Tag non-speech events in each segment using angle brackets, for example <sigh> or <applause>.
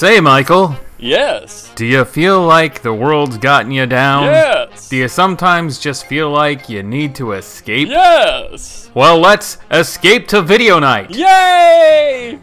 Say, Michael, Yes. do you feel like the world's gotten you down? Yes. Do you sometimes just feel like you need to escape? Yes. Well, let's escape to video night. Yay!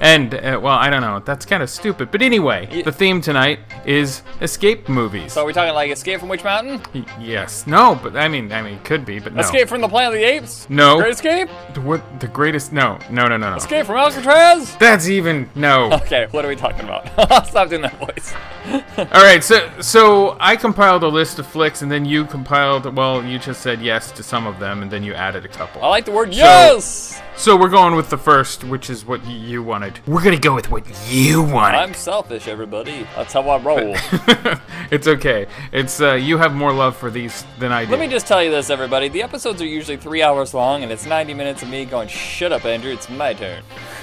And, uh, well, I don't know, that's kind of stupid. But anyway, Ye- the theme tonight is escape movies. So are we talking like Escape from Witch Mountain? Y- yes. No, but I mean, I mean, it could be, but no. Escape from the Planet of the Apes? No. Great Escape? The, what, the greatest, no, no, no, no, no. Escape from Alcatraz? That's even, no. Okay, what are we talking about? <laughs> Stop doing that voice. <laughs> All right, so so I compiled a list of flicks, and then you compiled. Well, you just said yes to some of them, and then you added a couple. I like the word yes! So we're going with the first, which is what y- you We're gonna go with what you wanted. I'm selfish, everybody. That's how I roll. <laughs> it's okay. It's uh, you have more love for these than I do. Let me just tell you this, everybody. The episodes are usually three hours long, and it's 90 minutes of me going, shut up, Andrew, it's my turn. <laughs>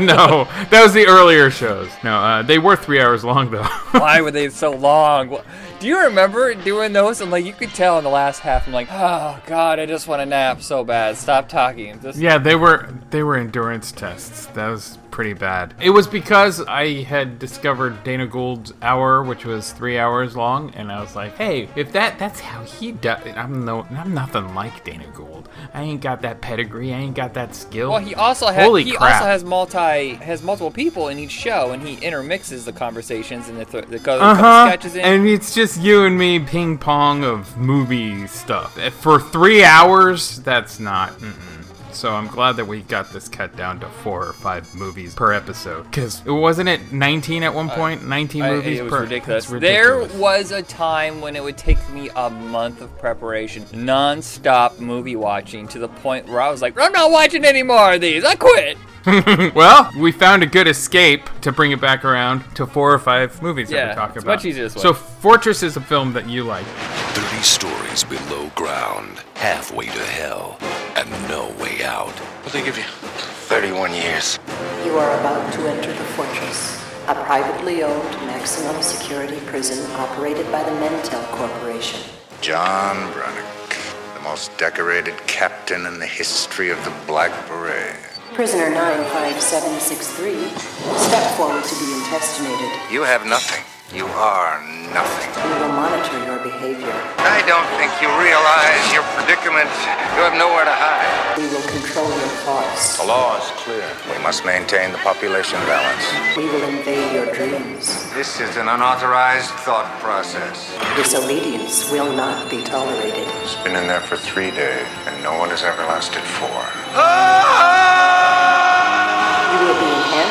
no, that was the earlier shows. No, uh, they were three hours long though. Why were they so long? <laughs> Do you remember doing those? And like, you could tell in the last half, I'm like, oh, God, I just want to nap so bad. Stop talking. Just yeah, they were they were endurance tests. That was pretty bad. It was because I had discovered Dana Gould's hour, which was three hours long, and I was like, hey, if that that's how he does it, I'm no I'm nothing like Dana Gould. I ain't got that pedigree. I ain't got that skill. Well, he also has Holy he crap. also has multi has multiple people in each show, and he intermixes the conversations and the th- the co- Uh couple huh. sketches in. And it's just you and me ping pong of movie stuff for three hours. That's not. Mm-mm. So I'm glad that we got this cut down to four or five movies per episode. Because wasn't it 19 at one point? 19 I- movies it was per. ridiculous. It's There was a time when it would take me a month of preparation, non-stop movie watching, to the point where I was like, I'm not watching any more of these. I quit. <laughs> well, we found a good escape to bring it back around to four or five movies Yeah, that we're talking it's about. much easier this way. So Fortress is a film that you like. 30 stories below ground, halfway to hell, and no way out. What do they give you? 31 years. You are about to enter the Fortress, a privately owned maximum security prison operated by the Mentel Corporation. John Brennick, the most decorated captain in the history of the Black Beret. Prisoner 95763, step forward to be intestinated. You have nothing. You are nothing. We will monitor your behavior. I don't think you realize your predicament. You have nowhere to hide. We will control your thoughts. The law is clear. We must maintain the population balance. We will invade your dreams. This is an unauthorized thought process. Disobedience will not be tolerated. It's been in there for three days, and no one has ever lasted four. You will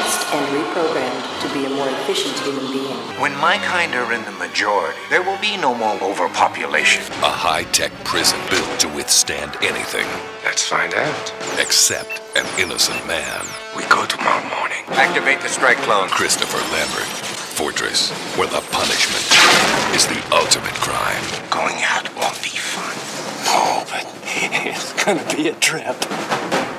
be and reprogrammed to be a more efficient human being. When my kind are in the majority, there will be no more overpopulation. A high tech prison built to withstand anything Let's find out. except an innocent man. We go tomorrow morning. Activate the strike clone. Christopher Lambert. Fortress, where the punishment is the ultimate crime. Going out won't be fun. Oh, but <laughs> it's gonna be a trip.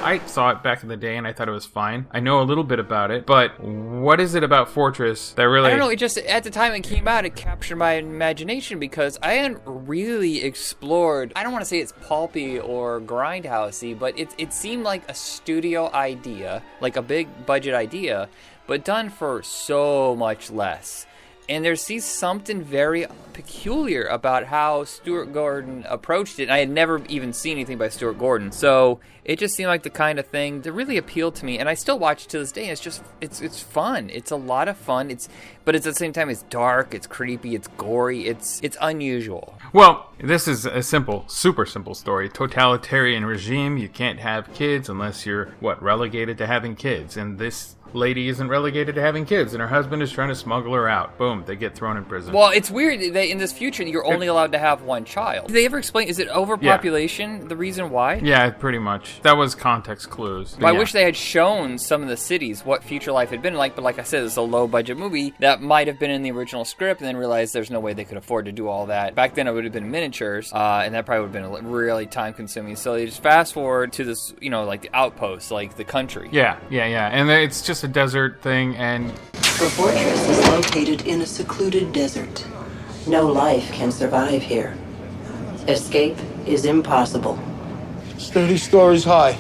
I saw it back in the day and I thought it was fine. I know a little bit about it, but what is it about Fortress that really? I don't know. It just at the time it came out, it captured my imagination because I hadn't really explored. I don't want to say it's pulpy or grindhousey, but it it seemed like a studio idea, like a big budget idea, but done for so much less. And there seems something very peculiar about how Stuart Gordon approached it. I had never even seen anything by Stuart Gordon, so it just seemed like the kind of thing that really appealed to me. And I still watch it to this day. And it's just it's it's fun. It's a lot of fun. It's but at the same time it's dark, it's creepy, it's gory, it's it's unusual. Well, this is a simple, super simple story. Totalitarian regime. You can't have kids unless you're what relegated to having kids, and this lady isn't relegated to having kids, and her husband is trying to smuggle her out. Boom, they get thrown in prison. Well, it's weird that in this future you're only allowed to have one child. Did they ever explain? Is it overpopulation the reason why? yeah, pretty much. That was context clues. Well, I Yeah. wish they had shown some of the cities what future life had been like, but like I said, it's a low budget movie that might have been in the original script, and then realized there's no way they could afford to do all that. Back then, it would have been miniatures, uh, and that probably would have been really time consuming. So they just fast forward to this, you know, like the outpost, like the country. Yeah, yeah, yeah, and it's just a desert thing, and The fortress is located in a secluded desert. No life can survive here. Escape is impossible. It's 30 stories high.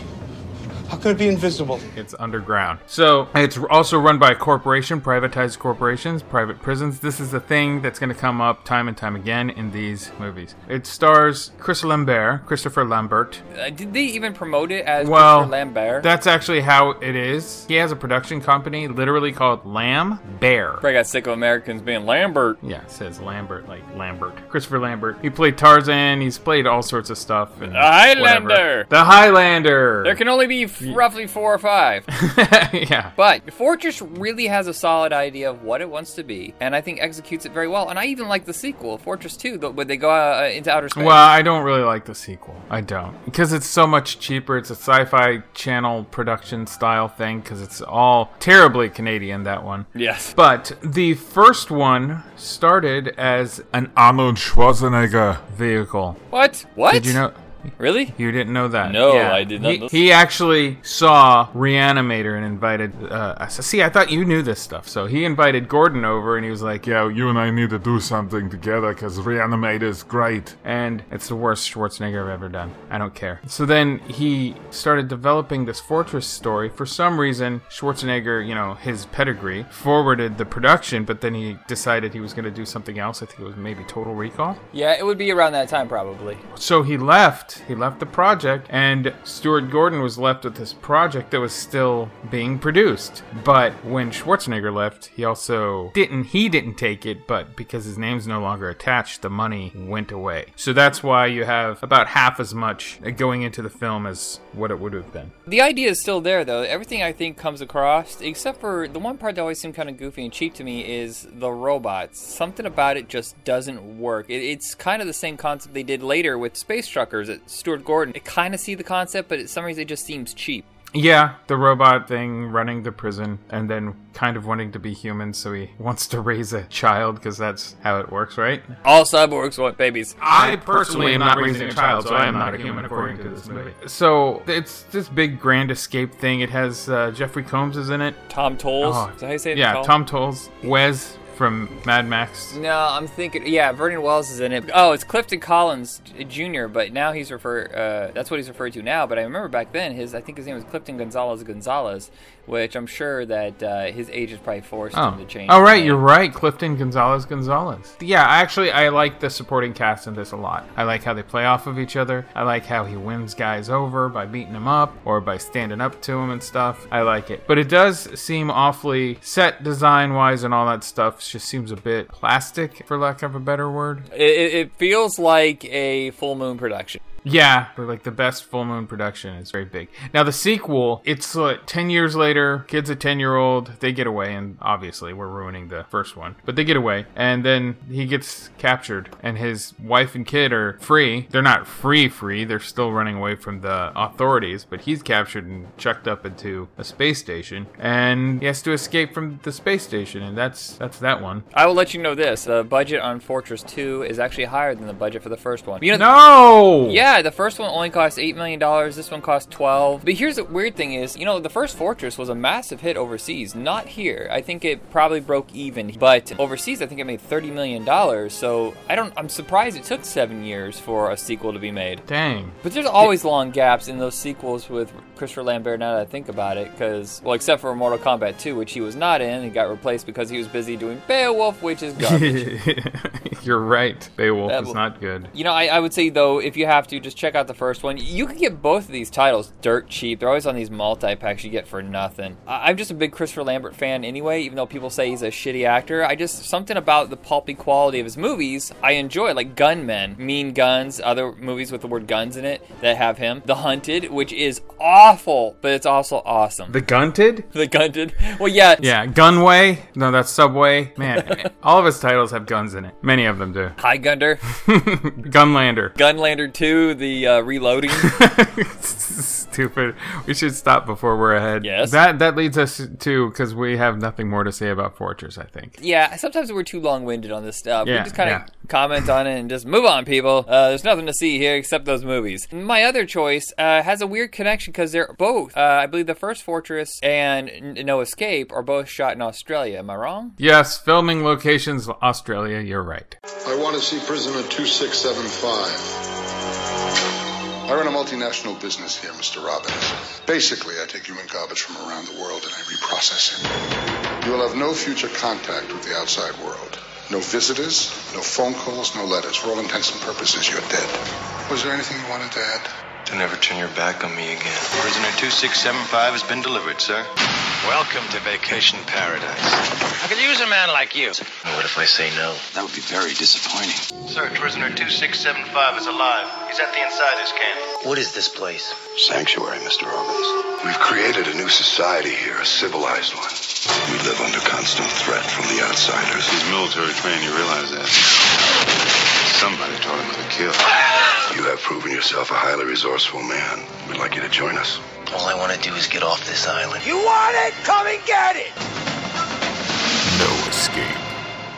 How could it be invisible? It's underground. So it's also run by a corporation, privatized corporations, private prisons. This is a thing that's going to come up time and time again in these movies. It stars Chris Lambert, Christopher Lambert. Uh, did they even promote it as Well, Christopher Lambert? That's actually how it is. He has a production company literally called Lamb Bear. I got sick of Americans being Lambert. Yeah, it says Lambert, like Lambert. Christopher Lambert. He played Tarzan. He's played all sorts of stuff. And The Highlander. whatever. The Highlander. There can only be f- roughly four or five. <laughs> yeah. But Fortress really has a solid idea of what it wants to be, and I think executes it very well. And I even like the sequel, Fortress 2, the, where they go uh, into outer space. Well, I don't really like the sequel. I don't. Because it's so much cheaper. It's a sci fi channel production style thing, because it's all terribly Canadian, that one. yes. But the first one started as an Arnold Schwarzenegger vehicle. What? What? Did you know? Really? You didn't know that? No, I did not He, he actually saw Reanimator and invited. Uh, see, I thought you knew this stuff. So he invited Gordon over, and he was like, "Yeah, you and I need to do something together because Reanimator is great." And it's the worst Schwarzenegger I've ever done. I don't care. So then he started developing this Fortress story. For some reason, Schwarzenegger, you know, his pedigree, forwarded the production, but then he decided he was going to do something else. I think it was maybe Total Recall. Yeah, it would be around that time probably. So he left. He left the project, and Stuart Gordon was left with this project that was still being produced. But when Schwarzenegger left, he also didn't. He didn't take it, but because his name's no longer attached, the money went away. So that's why you have about half as much going into the film as what it would have been. The idea is still there, though. Everything I think comes across, except for the one part that always seemed kind of goofy and cheap to me, is the robots. Something about it just doesn't work. It, it's kind of the same concept they did later with Space Truckers at Stuart Gordon. I kind of see the concept, but for some reason it just seems cheap. Yeah, the robot thing running the prison and then kind of wanting to be human, so he wants to raise a child because that's how it works, right? All cyborgs want babies. I personally am not raising a child, so I am not a human according to this movie. So it's this big grand escape thing. It has uh, Jeffrey Combs is in it. Tom Towles. Oh, is that how you say it? Yeah, Tom Towles, Wes from Mad Max. No, I'm thinking. Yeah, Vernon Wells is in it. Oh, it's Clifton Collins Jr., but now he's referred. Uh, that's what he's referred to now. But I remember back then, his I think his name was Clifton Gonzalez Gonzalez, which I'm sure that uh, his agent probably forced Oh, him to change. oh right, you're right, Clifton Gonzalez Gonzalez. Yeah, actually, I like the supporting cast in this a lot. I like how they play off of each other. I like how he wins guys over by beating them up or by standing up to them and stuff. I like it, but it does seem awfully set design wise and all that stuff. Just seems a bit plastic, for lack of a better word. It, it, feels like a full moon production. Yeah, but like the best full moon production is very big. Now the sequel, it's like ten years later. Kid's a ten year old. They get away, and obviously we're ruining the first one, but they get away, and then he gets captured, and his wife and kid are free. They're not free, free. They're still running away from the authorities, but he's captured and chucked up into a space station, and he has to escape from the space station, and that's that's that one. I will let you know this: the budget on Fortress 2 is actually higher than the budget for the first one. You know, No. Yeah, the first one only cost eight million dollars. This one cost twelve. But here's the weird thing: is you know the first Fortress was a massive hit overseas, not here. I think it probably broke even, but overseas I think it made thirty million dollars. So I don't. I'm surprised it took seven years for a sequel to be made. Dang. But there's always long gaps in those sequels with Christopher Lambert. Now that I think about it, because well, except for Mortal Kombat 2, which he was not in, he got replaced because he was busy doing Beowulf, which is <laughs> garbage. You're right. Beowulf That is not good. You know, I, I would say though, if you have to, just check out the first one. You can get both of these titles dirt cheap. They're always on these multi packs you get for nothing. I, I'm just a big Christopher Lambert fan anyway. Even though people say he's a shitty actor, I just something about the pulpy quality of his movies I enjoy. Like Gunmen, Mean Guns, other movies with the word guns in it that have him. The Hunted, which is awful, but it's also awesome. The Gunted? The Gunted. Well, yeah, Yeah, Gunway. No, that's Subway. Man, <laughs> all of his titles have guns in it. Many of them do. High Gunder, <laughs> Gunlander. Gunlander 2, the uh, reloading. <laughs> Stupid. We should stop before we're ahead. Yes. That that leads us to because we have nothing more to say about Fortress. I think. Yeah, sometimes we're too long winded on this stuff. Yeah, we just kind of yeah. comment on it and just move on, people. Uh, there's nothing to see here except those movies. My other choice uh, has a weird connection because they're both, uh, I believe, the first Fortress and No Escape are both shot in Australia. Am I wrong? Yes, filming locations Australia. You're right. I want to see prisoner 2675. I run a multinational business here, Mr. Robbins. Basically, I take human garbage from around the world and I reprocess it. You will have no future contact with the outside world. No visitors, no phone calls, no letters. For all intents and purposes, you're dead. Was there anything you wanted to add? To never turn your back on me again. Prisoner 2675 has been delivered, sir. Welcome to vacation paradise. I could use a man like you. What if I say no? That would be very disappointing. Sir, prisoner 2675 is alive. He's at the insiders camp. What is this place? Sanctuary, Mr. Robbins. We've created a new society here, a civilized one. We live under constant threat from the outsiders. He's military trained, you realize that. Somebody taught him how to kill. You have proven yourself a highly resourceful man. We'd like you to join us. All I want to do is get off this island. You want it? Come and get it!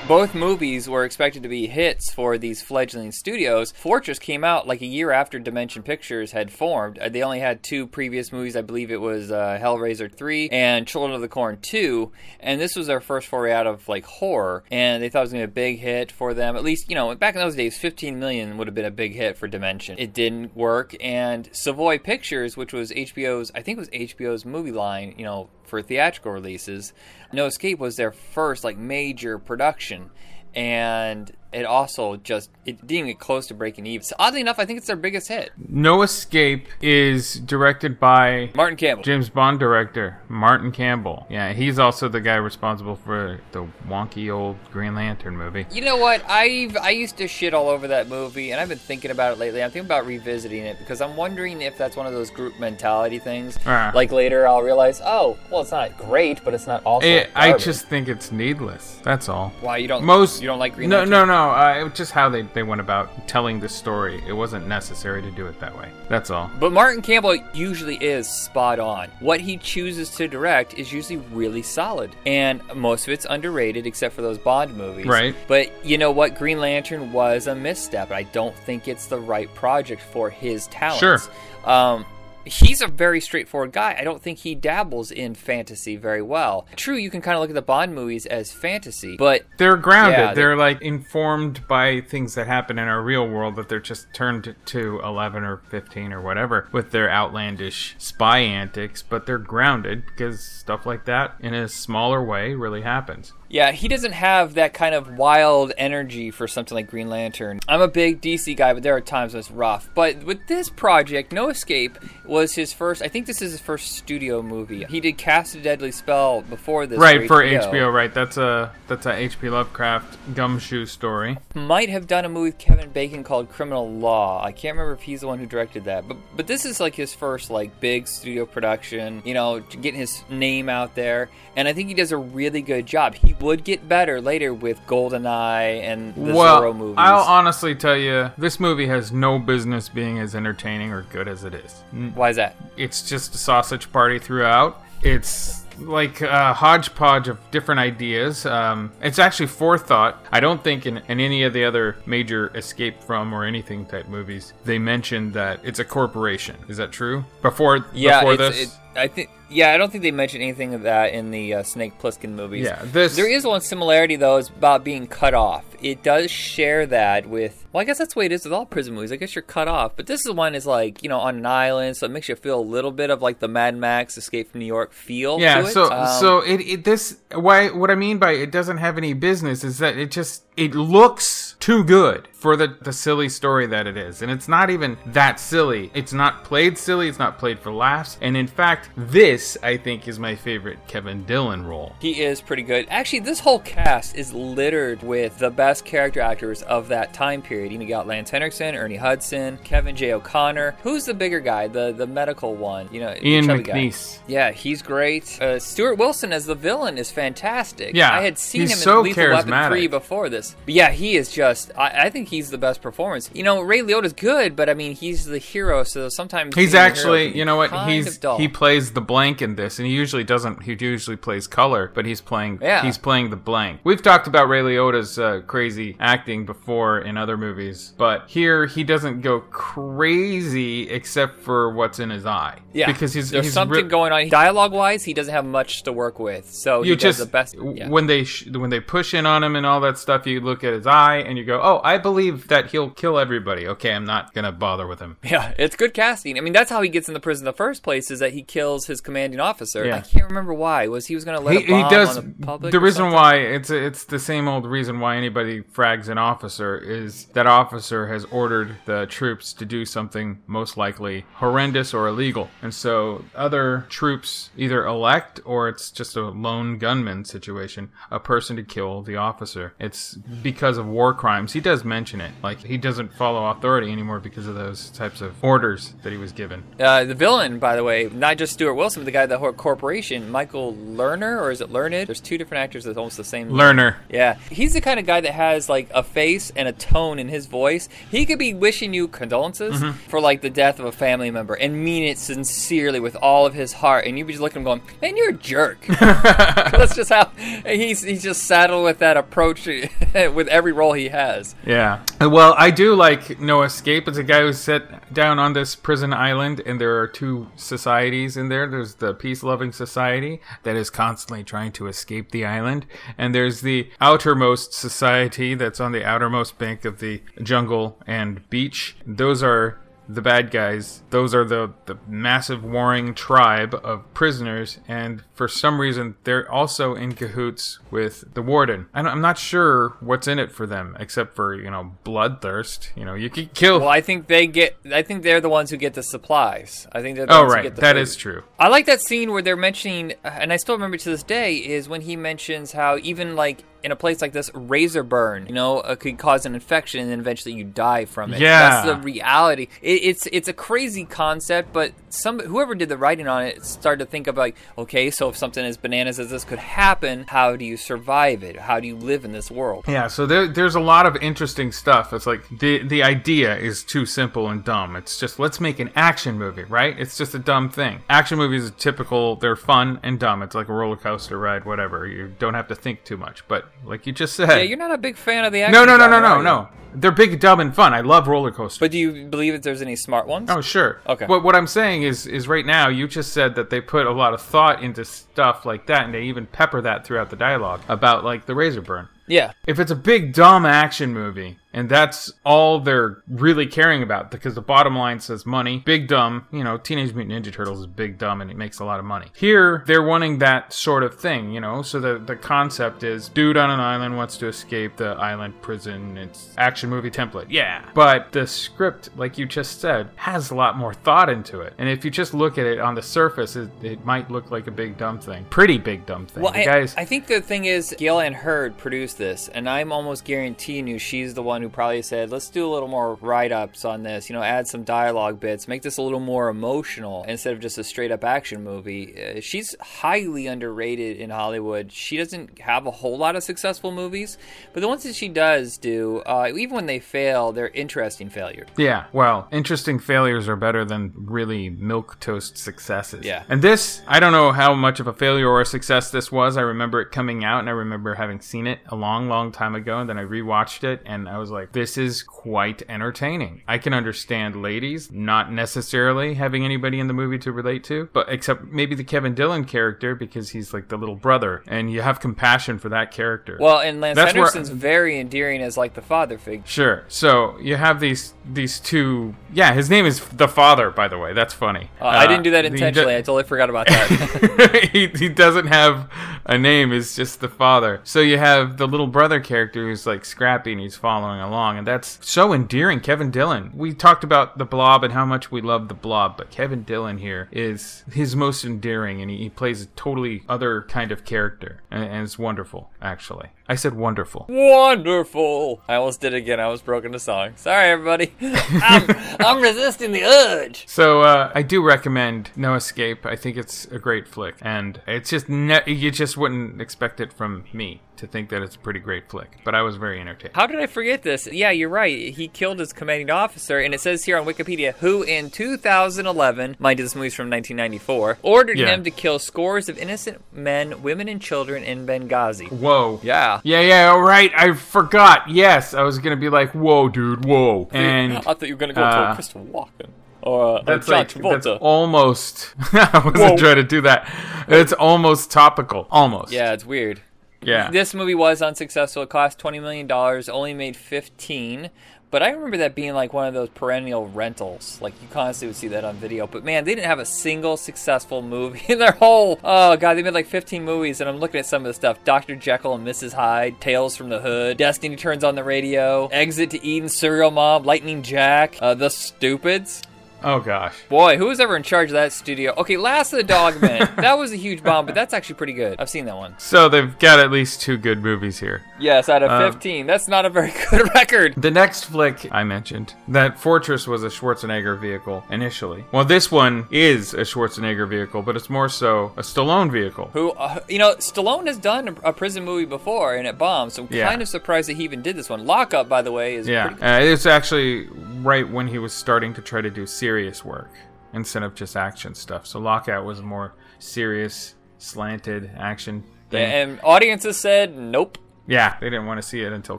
Both movies were expected to be hits for these fledgling studios. Fortress came out like a year after Dimension Pictures had formed. Uh, They only had two previous movies. I believe it was uh, Hellraiser 3 and Children of the Corn 2. And this was their first foray out of like horror. And they thought it was going to be a big hit for them. At least, you know, back in those days, 15 million would have been a big hit for Dimension. It didn't work. And Savoy Pictures, which was HBO's, I think it was HBO's movie line, you know, for theatrical releases. No Escape was their first like major production, and it also just it didn't even get close to breaking even. So oddly enough, I think it's their biggest hit. No Escape is directed by Martin Campbell. James Bond director Martin Campbell. Yeah, he's also the guy responsible for the wonky old Green Lantern movie. You know what? I've I used to shit all over that movie, and I've been thinking about it lately. I'm thinking about revisiting it because I'm wondering if that's one of those group mentality things. Ah. Like later, I'll realize, oh, well, it's not great, but it's not also. Eh, I just think it's needless. That's all. why you don't Most you don't like Green no, Lantern? No, no, no, uh, it was just how they, they went about telling the story. It wasn't necessary to do it that way. That's all. But Martin Campbell usually is spot on. What he chooses to direct is usually really solid. And most of it's underrated except for those Bond movies. Right. But you know what? Green Lantern was a misstep. I don't think it's the right project for his talents. Sure. Um, He's a very straightforward guy. I don't think he dabbles in fantasy very well. True, you can kind of look at the Bond movies as fantasy, but They're grounded. Yeah, they're like informed by things that happen in our real world that they're just turned to 11 or 15 or whatever with their outlandish spy antics, but they're grounded because stuff like that in a smaller way really happens. Yeah, he doesn't have that kind of wild energy for something like Green Lantern. I'm a big DC guy, but there are times when it's rough. But with this project, No Escape was his first. I think this is his first studio movie. He did Cast a Deadly Spell before this, right for HBO. right? That's a that's a HP Lovecraft gumshoe story. Might have done a movie with Kevin Bacon called Criminal Law. I can't remember if he's the one who directed that, but but this is like his first like big studio production. You know, getting his name out there, and I think he does a really good job. He would get better later with GoldenEye and the well, Zorro movies. I'll honestly tell you, this movie has no business being as entertaining or good as it is. Why is that? It's just a sausage party throughout. It's like a hodgepodge of different ideas. Um, it's actually forethought. I don't think in, in any of the other major Escape from or anything type movies they mentioned that it's a corporation. Is that true? Before Yeah, before this, it- I think. Yeah, I don't think they mentioned anything of that in the uh, Snake Plissken movies. Yeah, this- there is one similarity though, is about being cut off. It does share that with. Well, I guess that's the way it is with all prison movies. I guess you're cut off, but this is one is like you know on an island, so it makes you feel a little bit of like the Mad Max Escape from New York feel. Yeah, to it. so Um, so it, it this why what I mean by it doesn't have any business is that it just it looks too good for the the silly story that it is. And it's not even that silly. It's not played silly, it's not played for laughs. And in fact, this I think is my favorite Kevin Dillon role. He is pretty good. Actually, this whole cast is littered with the best character actors of that time period. You got Lance Henriksen, Ernie Hudson, Kevin J. O'Connor. Who's the bigger guy? The the medical one. You know, Ian chubby guy. McNeice. Yeah, he's great. Uh, Stuart Wilson as the villain is fantastic. Yeah, I had seen him so in Lethal Weapon charismatic. 3 before this. But yeah, he is just, I, I think he's the best performance. You know, Ray Liotta's good, but I mean, he's the hero, so sometimes. He's being the hero actually, you know what? He's he plays the blank in this, and he usually doesn't. He usually plays color, but he's playing. Yeah. he's playing the blank. We've talked about Ray Liotta's uh, crazy acting before in other movies, but here he doesn't go crazy except for what's in his eye. Yeah, because he's there's he's something re- going on. Dialogue wise, he doesn't have much to work with, so You just the best. Yeah. when they sh- when they push in on him and all that stuff, you look at his eye and you go, "Oh, I believe believe that he'll kill everybody. Okay, I'm not gonna bother with him. Yeah, it's good casting. I mean, that's how he gets in the prison in the first place is that he kills his commanding officer. Yeah. I can't remember why. Was he was going to let He, he does. on the public? the reason something? why it's it's the same old reason why anybody frags an officer is that officer has ordered the troops to do something most likely horrendous or illegal, and so other troops either elect or it's just a lone gunman situation, a person to kill the officer. It's because of war crimes. He does mention it, like he doesn't follow authority anymore because of those types of orders that he was given. Uh, the villain, by the way, not just Stuart Wilson, but the guy, the whole corporation, Michael Lerner, or is it Learned? There's two different actors that's almost the same. name. Learner. Yeah, he's the kind of guy that has like a face and a tone in his voice. He could be wishing you condolences Mhm. for like the death of a family member and mean it sincerely with all of his heart, and you'd be just looking, at him going, "Man, you're a jerk." <laughs> <laughs> That's just how he's he's just saddled with that approach <laughs> with every role he has. Yeah. Uh, well, I do like No Escape. It's a guy who's set down on this prison island, and there are two societies in there. There's the peace loving society that is constantly trying to escape the island, and there's the outermost society that's on the outermost bank of the jungle and beach. Those are the bad guys. Those are the, the massive warring tribe of prisoners, and for some reason, they're also in cahoots with the warden. And I'm not sure what's in it for them, except for, you know, bloodthirst. You know, you could kill. Well, I think they get. I think they're the ones who get the supplies. I think they're the Oh, ones right. who get the That food. is true. I like that scene where they're mentioning, and I still remember to this day, is when he mentions how even like in a place like this, razor burn, you know, uh, could cause an infection and then eventually you die from it. Yeah. that's the reality. It, it's it's a crazy concept, but some whoever did the writing on it started to think of like, okay, so if something as bananas as this could happen, how do you survive it? How do you live in this world? Yeah, so there, there's a lot of interesting stuff. It's like the the idea is too simple and dumb. It's just let's make an action movie, right? It's just a dumb thing. Action movies are typical. They're fun and dumb. It's like a roller coaster ride, whatever. You don't have to think too much. But like you just said, Yeah, you're not a big fan of the action. no, no, no, no, no, no. They're big, dumb, and fun. I love roller coasters. But do you believe that there's any smart ones? Oh, sure. Okay. But what I'm saying is, is right now you just said that they put a lot of thought into stuff like that, and they even pepper that throughout the dialogue about like the razor burn. Yeah. If it's a big dumb action movie and that's all they're really caring about because the bottom line says money, big dumb, you know, Teenage Mutant Ninja Turtles is big dumb and it makes a lot of money. Here they're wanting that sort of thing, you know, so the the concept is dude on an island wants to escape the island prison. It's action movie template. Yeah. But the script, like you just said, has a lot more thought into it. And if you just look at it on the surface, it, it might look like a big dumb thing. Pretty big dumb thing. Well, I, guys I think the thing is, Gale Anne Hurd produced this, and I'm almost guaranteeing you she's the one who probably said, let's do a little more write ups on this, you know, add some dialogue bits, make this a little more emotional instead of just a straight up action movie. Uh, she's highly underrated in Hollywood. She doesn't have a whole lot of successful movies, but the ones that she does do, uh, even when they fail, they're interesting failures. Yeah, well, interesting failures are better than really milk toast successes. Yeah. And this, I don't know how much of a failure or a success this was. I remember it coming out and I remember having seen it a long, long time ago. And then I rewatched it and I was like, this is quite entertaining. I can understand ladies not necessarily having anybody in the movie to relate to, but except maybe the Kevin Dillon character because he's like the little brother and you have compassion for that character. Well, and Lance That's where- very endearing as like the father figure. Sure. So you have these these two. Yeah, his name is the father. By the way, that's funny. Uh, I didn't do that do- intentionally. I totally forgot about that. <laughs> he, he doesn't have a name. It's just the father. So you have the little brother character who's like scrappy and he's following along, and that's so endearing. Kevin Dillon. We talked about the Blob and how much we love the Blob, but Kevin Dillon here is his most endearing, and he, he plays a totally other kind of character, and, and it's wonderful. Actually, I said wonderful. Wonderful. I almost did it again. I was broken to song. Sorry, everybody. <laughs> I'm, I'm resisting the urge. So uh, I do recommend No Escape. I think it's a great flick, and it's just ne- you just wouldn't expect it from me to think that it's a pretty great flick. But I was very entertained. How did I forget this? Yeah, you're right. He killed his commanding officer, and it says here on Wikipedia, who in 2011, mind you, this movie's from 1994, ordered Yeah. him to kill scores of innocent men, women, and children in Benghazi. Whoa. Yeah. Yeah, yeah, yeah, all right. I forgot. Yes, I was gonna be like, "Whoa, dude, whoa!" And I thought you were gonna go uh, to Christopher Walken or, uh, That's John like Travolta. that's almost. <laughs> I wasn't Whoa. trying to do that. It's almost topical. Almost. yeah, it's weird. Yeah. This movie was unsuccessful. It cost twenty million dollars, only made fifteen. But I remember that being like one of those perennial rentals. Like you constantly would see that on video. But man, they didn't have a single successful movie <laughs> in their whole. Oh god, they made like 15 movies, and I'm looking at some of the stuff: Dr. Jekyll and Mrs. Hyde, Tales from the Hood, Destiny Turns on the Radio, Exit to Eden, Serial Mom, Lightning Jack, uh, The Stupids. Oh gosh. Boy, who was ever in charge of that studio? Okay, Last of the Dogmen. <laughs> that was a huge bomb, but that's actually pretty good. I've seen that one. So they've got at least two good movies here. Yes, out of Um, 15. That's not a very <laughs> good record. The next flick I mentioned, that Fortress was a Schwarzenegger vehicle initially. Well, this one is a Schwarzenegger vehicle, but it's more so a Stallone vehicle. Who, uh, you know, Stallone has done a, prison movie before and it bombed, so I'm Yeah. kind of surprised that he even did this one. Lockup, by the way, is Yeah, pretty good. uh, it's actually right when he was starting to try to do serious work instead of just action stuff. So Lockup was a more serious, slanted action thing. And audiences said nope. Yeah, they didn't want to see it until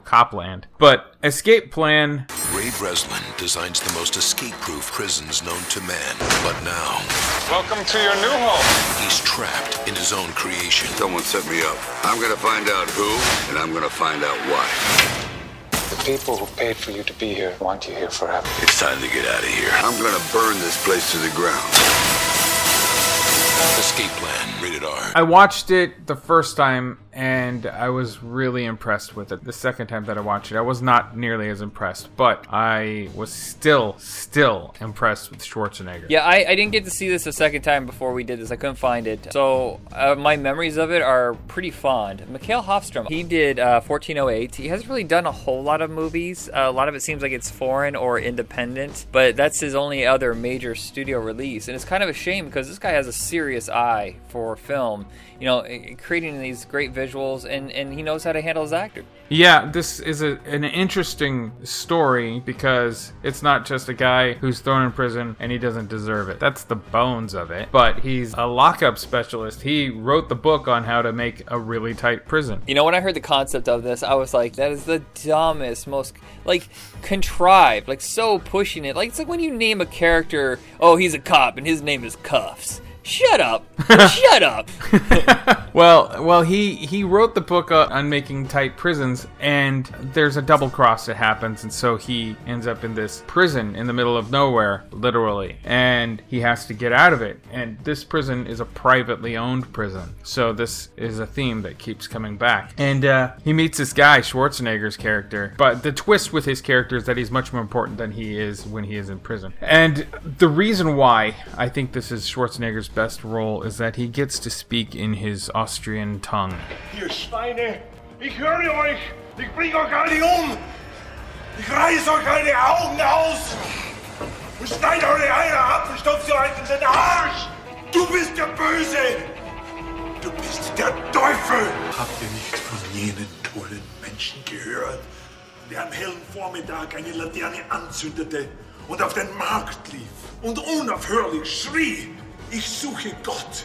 Copland. But Escape Plan, Ray Breslin designs the most escape-proof prisons known to man. But now, Welcome to your new home. he's trapped in his own creation. Someone set me up. I'm gonna find out who, and I'm gonna find out why. The people who paid for you to be here want you here forever. It's time to get out of here. I'm gonna burn this place to the ground. Escape Plan, rated R. I watched it the first time and I was really impressed with it. The second time that I watched it, I was not nearly as impressed, but I was still, still impressed with Schwarzenegger. Yeah, I, I didn't get to see this a second time before we did this. I couldn't find it. So uh, my memories of it are pretty fond. Mikael Håfström, he did uh, 1408. He hasn't really done a whole lot of movies. Uh, a lot of it seems like it's foreign or independent, but that's his only other major studio release. And it's kind of a shame because this guy has a serious eye for film. You know, eh, creating these great visuals, and, and he knows how to handle his actor. Yeah, this is a, an interesting story because it's not just a guy who's thrown in prison and he doesn't deserve it. That's the bones of it. But he's a lockup specialist. He wrote the book on how to make a really tight prison. You know, when I heard the concept of this, I was like, that is the dumbest, most like contrived, like so pushing it. Like it's like when you name a character, oh, he's a cop and his name is Cuffs. Shut up. <laughs> Shut up. <laughs> Well, well, he he wrote the book on making tight prisons, and there's a double cross that happens, and so he ends up in this prison in the middle of nowhere, literally, and he has to get out of it. And this prison is a privately owned prison, so this is a theme that keeps coming back. And uh, he meets this guy, Schwarzenegger's character, but the twist with his character is that he's much more important than he is when he is in prison. And the reason why I think this is Schwarzenegger's best role is that he gets to speak in his Austrian tongue. Ihr Schweine, ich höre euch! Ich bring euch alle um! Ich reiß euch eure Augen aus! Und schneide eure Eier ab und stopf sie euch in den Arsch! Du bist der Böse! Du bist der Teufel! Habt ihr nicht von jenen tollen Menschen gehört, der am hellen Vormittag eine Laterne anzündete und auf den Markt lief und unaufhörlich schrie, ich suche Gott!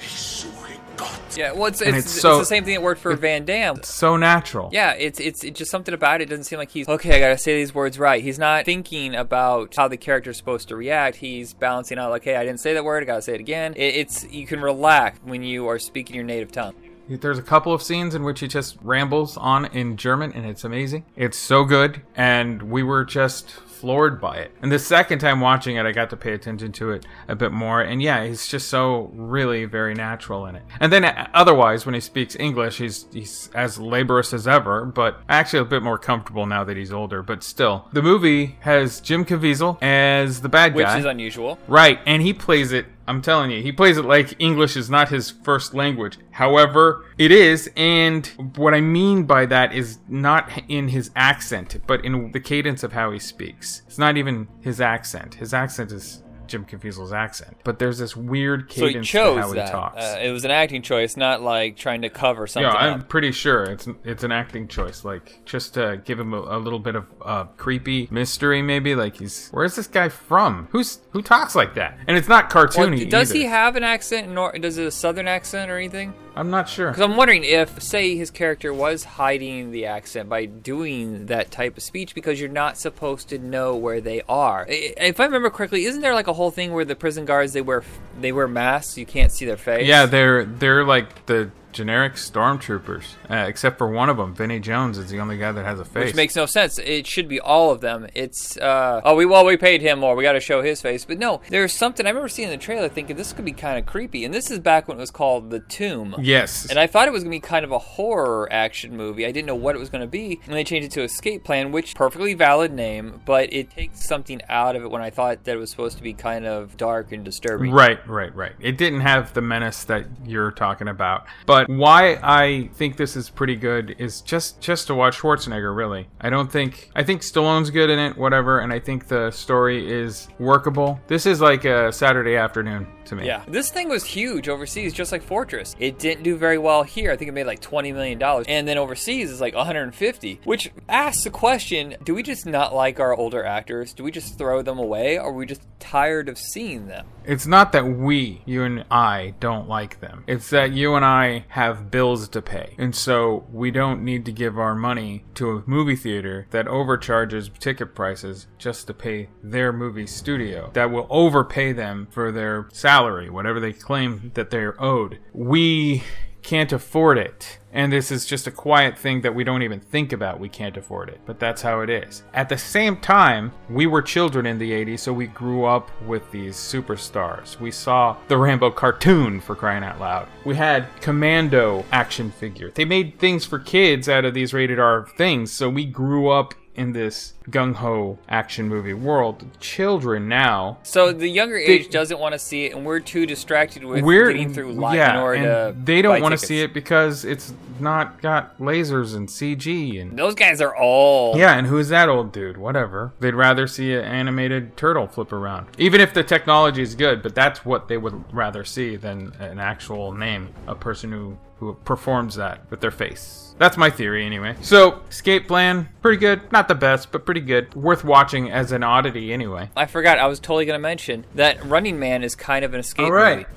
Ich suche Gott! Yeah, well, it's, And it's, it's it's, the same thing that worked for Van Damme. It's so natural. Yeah, it's, it's it's just something about it doesn't seem like he's okay. I gotta say these words right. He's not thinking about how the character's supposed to react. He's balancing out like, hey, I didn't say that word. I gotta say it again. It, it's you can relax when you are speaking your native tongue. There's a couple of scenes in which he just rambles on in German, and it's amazing. It's so good, and we were just floored by it. And the second time watching it, I got to pay attention to it a bit more, and yeah, he's just so really very natural in it. And then uh, otherwise, when he speaks English, he's he's as laborious as ever, but actually a bit more comfortable now that he's older. But still, the movie has Jim Caviezel as the bad guy, Which is unusual. Right, and he plays it. I'm telling you, he plays it like English is not his first language. However, it is, and what I mean by that is not in his accent, but in the cadence of how he speaks. It's not even his accent. His accent is Jim Caviezel's accent, but there's this weird So he cadence to chose how he that. talks. Uh, it was an acting choice, not like trying to cover something. Yeah, I'm up. pretty sure it's it's an acting choice, like just to give him a, a little bit of uh, creepy mystery, maybe. Like he's where's this guy from? Who's who talks like that? And it's not Well, cartoony. does either. he have an accent? Nor does it a southern accent or anything? I'm not sure. Because I'm wondering if, say, his character was hiding the accent by doing that type of speech because you're not supposed to know where they are. If I remember correctly, isn't there like a whole thing where the prison guards they wear they wear masks, you can't see their face? Yeah, they're they're like the generic stormtroopers, uh, except for one of them. Vinnie Jones is the only guy that has a face. Which makes no sense. It should be all of them. It's uh oh we well we paid him more. We got to show his face. But no, there's something I remember seeing in the trailer thinking this could be kind of creepy. And this is back when it was called The Tomb. Yes. And I thought it was gonna be kind of a horror action movie. I didn't know what it was gonna be, and they changed it to Escape Plan, which perfectly valid name, but it takes something out of it when I thought that it was supposed to be kind of dark and disturbing. Right, right, right. It didn't have the menace that you're talking about. But why I think this is pretty good is just just to watch Schwarzenegger. Really, I don't think I think Stallone's good in it, whatever, and I think the story is workable. This is like a Saturday afternoon to me. Yeah, this thing was huge overseas, just like Fortress. It didn't do very well here. I think it made like twenty million dollars, and then overseas is like one hundred and fifty. Which asks the question: Do we just not like our older actors? Do we just throw them away? Or are we just tired of seeing them? It's not that we, you and I, don't like them. It's that you and I have bills to pay. And so we don't need to give our money to a movie theater that overcharges ticket prices just to pay their movie studio, that will overpay them for their salary, whatever they claim that they're owed. We can't afford it. And this is just a quiet thing that we don't even think about. We can't afford it. But that's how it is. At the same time, we were children in the 80s, so we grew up with these superstars. We saw the Rambo cartoon for crying out loud. We had Commando action figure. They made things for kids out of these rated R things, so we grew up in this gung ho action movie world. Children now. So the younger age doesn't want to see it, and we're too distracted with we're getting through life yeah, in order to. and they don't want to see it because it's not got lasers and CG and Those guys are all. yeah, and who's that old dude? Whatever. They'd rather see an animated turtle flip around, even if the technology is good. But that's what they would rather see than an actual name, a person who who performs that with their face. That's my theory, anyway. So, Escape Plan, pretty good. Not the best, but pretty good. Worth watching as an oddity, anyway. I forgot. I was totally going to mention that Running Man is kind of an escape All right. movie.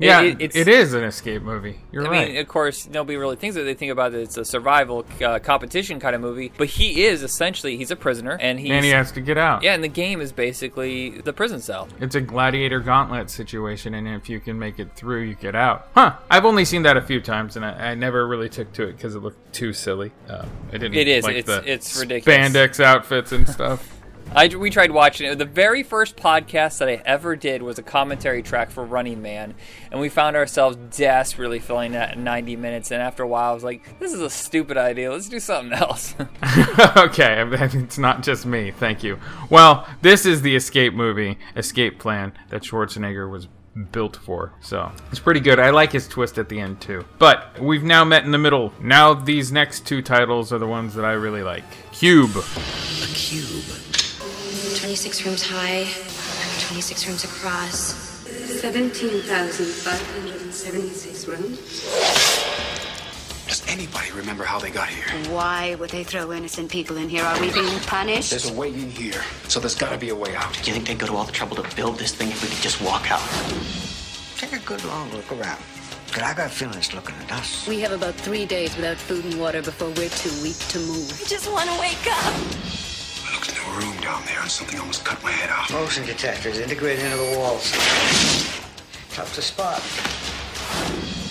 Yeah, It- it's- it is an escape movie. You're I right. mean, of course, nobody really thinks that. They think about it. It's a survival uh, competition kind of movie. But he is essentially he's a prisoner, and he's and he has to get out. yeah. And the game is basically the prison cell. It's a gladiator gauntlet situation, and if you can make it through, you get out. Huh. I've only seen that a few times, and I, I never really took to it because it looked too silly. Uh, I didn't It is. like It's- it's ridiculous. Spandex outfits and stuff. <laughs> I we tried watching it. The very first podcast that I ever did was a commentary track for Running Man, and we found ourselves desperately filling that in 90 minutes. And after a while, I was like, "This is a stupid idea. Let's do something else." <laughs> <laughs> okay, <laughs> it's not just me. Thank you. Well, this is the escape movie, escape plan that Schwarzenegger was built for. So it's pretty good. I like his twist at the end too. But we've now met in the middle. Now these next two titles are the ones that I really like. Cube. A cube. 26 rooms high, 26 rooms across. 17,576 rooms. Does anybody remember how they got here? Why would they throw innocent people in here? Are we being punished? There's a way in here, so there's gotta be a way out. Do you think they'd go to all the trouble to build this thing if we could just walk out? Take a good long look around. Cause I got feelings looking at us. We have about three days without food and water before we're too weak to move. I just want to wake up. I looked in a room down there and something almost cut my head off. Motion detectors integrated into the walls. Tough to spot.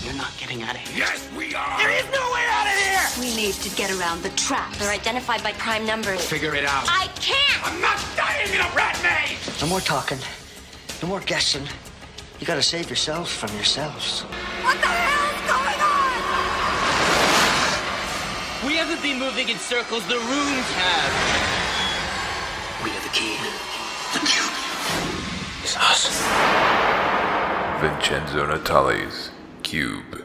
You're not getting out of here. Yes, we are! There is no way out of here! We need to get around the trap. They're identified by prime numbers. Figure it out. I can't! I'm not dying in a rat maze! No more talking. No more guessing. You gotta save yourselves from yourselves. What the hell's going on? We haven't been moving in circles, the rooms have. We have the key. The cube. It's us. Vincenzo Natali's Cube.